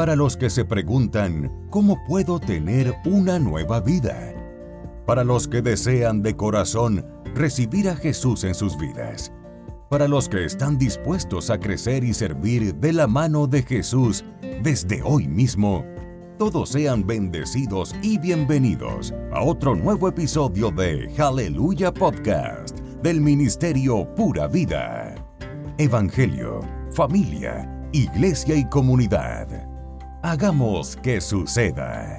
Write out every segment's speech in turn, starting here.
para los que se preguntan, ¿cómo puedo tener una nueva vida? Para los que desean de corazón recibir a Jesús en sus vidas. Para los que están dispuestos a crecer y servir de la mano de Jesús desde hoy mismo. Todos sean bendecidos y bienvenidos a otro nuevo episodio de Aleluya Podcast del Ministerio Pura Vida. Evangelio, familia, iglesia y comunidad. Hagamos que suceda.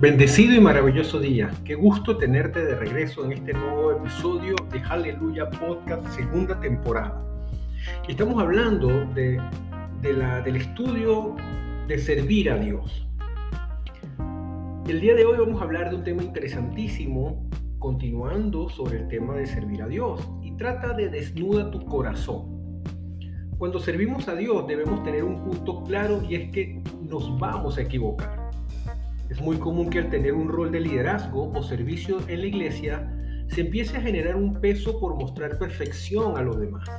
Bendecido y maravilloso día. Qué gusto tenerte de regreso en este nuevo episodio de Aleluya Podcast, segunda temporada. estamos hablando de, del estudio de servir a Dios. El día de hoy vamos a hablar de un tema interesantísimo, continuando sobre el tema de servir a Dios, y trata de desnuda tu corazón. Cuando servimos a Dios debemos tener un punto claro y es que nos vamos a equivocar. Es muy común que al tener un rol de liderazgo o servicio en la iglesia se empiece a generar un peso por mostrar perfección a los demás.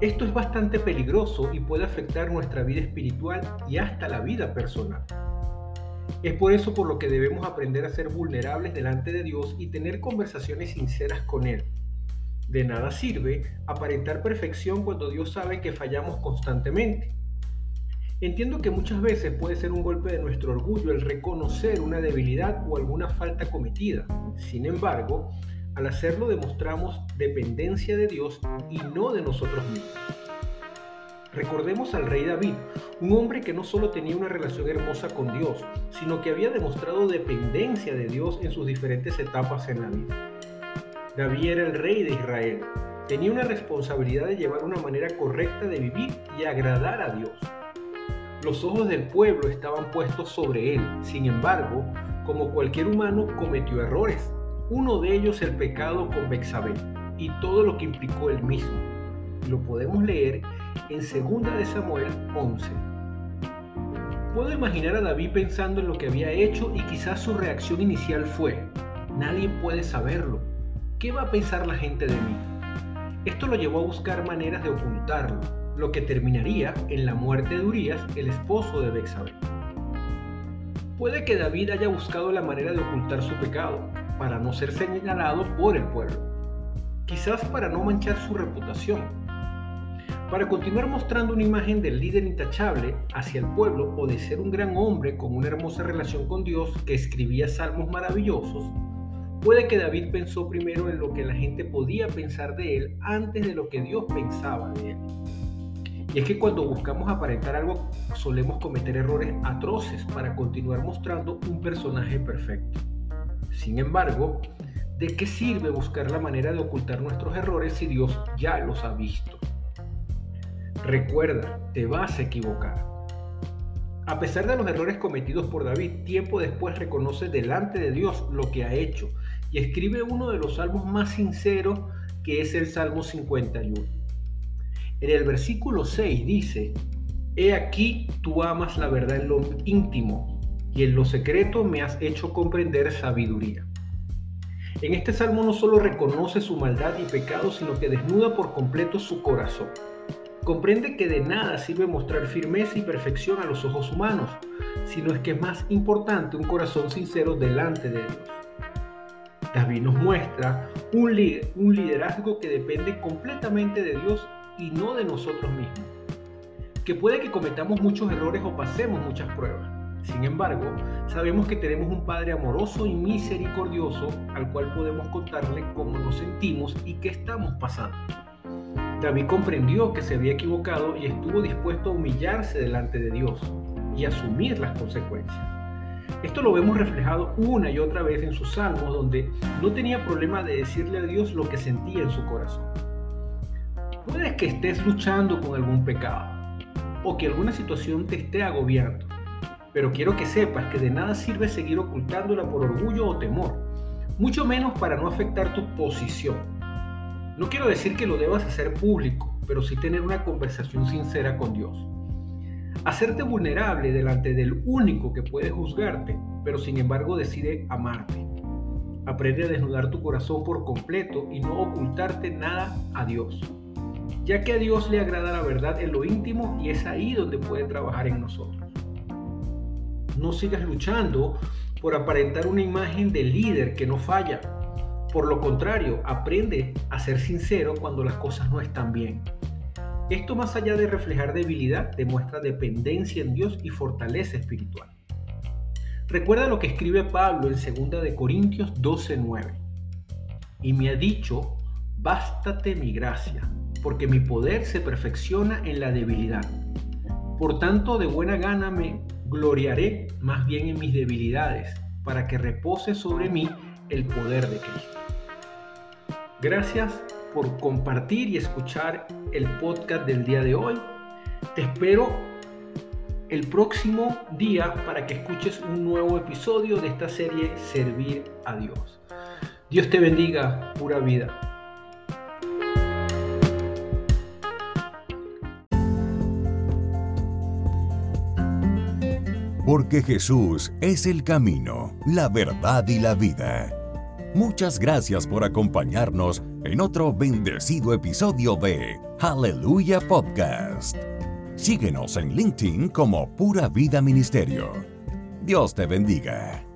Esto es bastante peligroso y puede afectar nuestra vida espiritual y hasta la vida personal. Es por eso por lo que debemos aprender a ser vulnerables delante de Dios y tener conversaciones sinceras con Él. De nada sirve aparentar perfección cuando Dios sabe que fallamos constantemente. Entiendo que muchas veces puede ser un golpe de nuestro orgullo el reconocer una debilidad o alguna falta cometida. Sin embargo, al hacerlo demostramos dependencia de Dios y no de nosotros mismos. Recordemos al rey David, un hombre que no solo tenía una relación hermosa con Dios, sino que había demostrado dependencia de Dios en sus diferentes etapas en la vida. David era el rey de Israel, tenía una responsabilidad de llevar una manera correcta de vivir y agradar a Dios. Los ojos del pueblo estaban puestos sobre él, sin embargo, como cualquier humano cometió errores uno de ellos el pecado con Bexabé y todo lo que implicó el mismo. Lo podemos leer en 2 de Samuel 11. Puedo imaginar a David pensando en lo que había hecho y quizás su reacción inicial fue, nadie puede saberlo. ¿Qué va a pensar la gente de mí? Esto lo llevó a buscar maneras de ocultarlo, lo que terminaría en la muerte de Urias, el esposo de Bexabé. Puede que David haya buscado la manera de ocultar su pecado, para no ser señalado por el pueblo, quizás para no manchar su reputación, para continuar mostrando una imagen del líder intachable hacia el pueblo o de ser un gran hombre con una hermosa relación con Dios que escribía salmos maravillosos, puede que David pensó primero en lo que la gente podía pensar de él antes de lo que Dios pensaba de él. Y es que cuando buscamos aparentar algo solemos cometer errores atroces para continuar mostrando un personaje perfecto. Sin embargo, ¿de qué sirve buscar la manera de ocultar nuestros errores si Dios ya los ha visto? Recuerda, te vas a equivocar. A pesar de los errores cometidos por David, tiempo después reconoce delante de Dios lo que ha hecho y escribe uno de los salmos más sinceros que es el Salmo 51. En el versículo 6 dice, He aquí tú amas la verdad en lo íntimo y en lo secreto me has hecho comprender sabiduría. En este salmo no solo reconoce su maldad y pecado, sino que desnuda por completo su corazón. Comprende que de nada sirve mostrar firmeza y perfección a los ojos humanos, sino es que es más importante un corazón sincero delante de Dios. David nos muestra un, un liderazgo que depende completamente de Dios y no de nosotros mismos. Que puede que cometamos muchos errores o pasemos muchas pruebas sin embargo, sabemos que tenemos un Padre amoroso y misericordioso al cual podemos contarle cómo nos sentimos y qué estamos pasando. David comprendió que se había equivocado y estuvo dispuesto a humillarse delante de Dios y asumir las consecuencias. Esto lo vemos reflejado una y otra vez en sus salmos, donde no tenía problema de decirle a Dios lo que sentía en su corazón. Puedes que estés luchando con algún pecado o que alguna situación te esté agobiando pero quiero que sepas que de nada sirve seguir ocultándola por orgullo o temor, mucho menos para no afectar tu posición. No quiero decir que lo debas hacer público, pero sí tener una conversación sincera con Dios. Hacerte vulnerable delante del único que puede juzgarte, pero sin embargo decide amarte. Aprende a desnudar tu corazón por completo y no ocultarte nada a Dios, ya que a Dios le agrada la verdad en lo íntimo y es ahí donde puede trabajar en nosotros. No sigas luchando por aparentar una imagen de líder que no falla. Por lo contrario, aprende a ser sincero cuando las cosas no están bien. Esto más allá de reflejar debilidad, demuestra dependencia en Dios y fortaleza espiritual. Recuerda lo que escribe Pablo en 2 de Corintios 12:9. Y me ha dicho, bástate mi gracia, porque mi poder se perfecciona en la debilidad. Por tanto, de buena gana me gloriaré más bien en mis debilidades, para que repose sobre mí el poder de Cristo. Gracias por compartir y escuchar el podcast del día de hoy. Te espero el próximo día para que escuches un nuevo episodio de esta serie Servir a Dios. Dios te bendiga, pura vida. Porque Jesús es el camino, la verdad y la vida. Muchas gracias por acompañarnos en otro bendecido episodio de Hallelujah Podcast. Síguenos en LinkedIn como Pura Vida Ministerio. Dios te bendiga.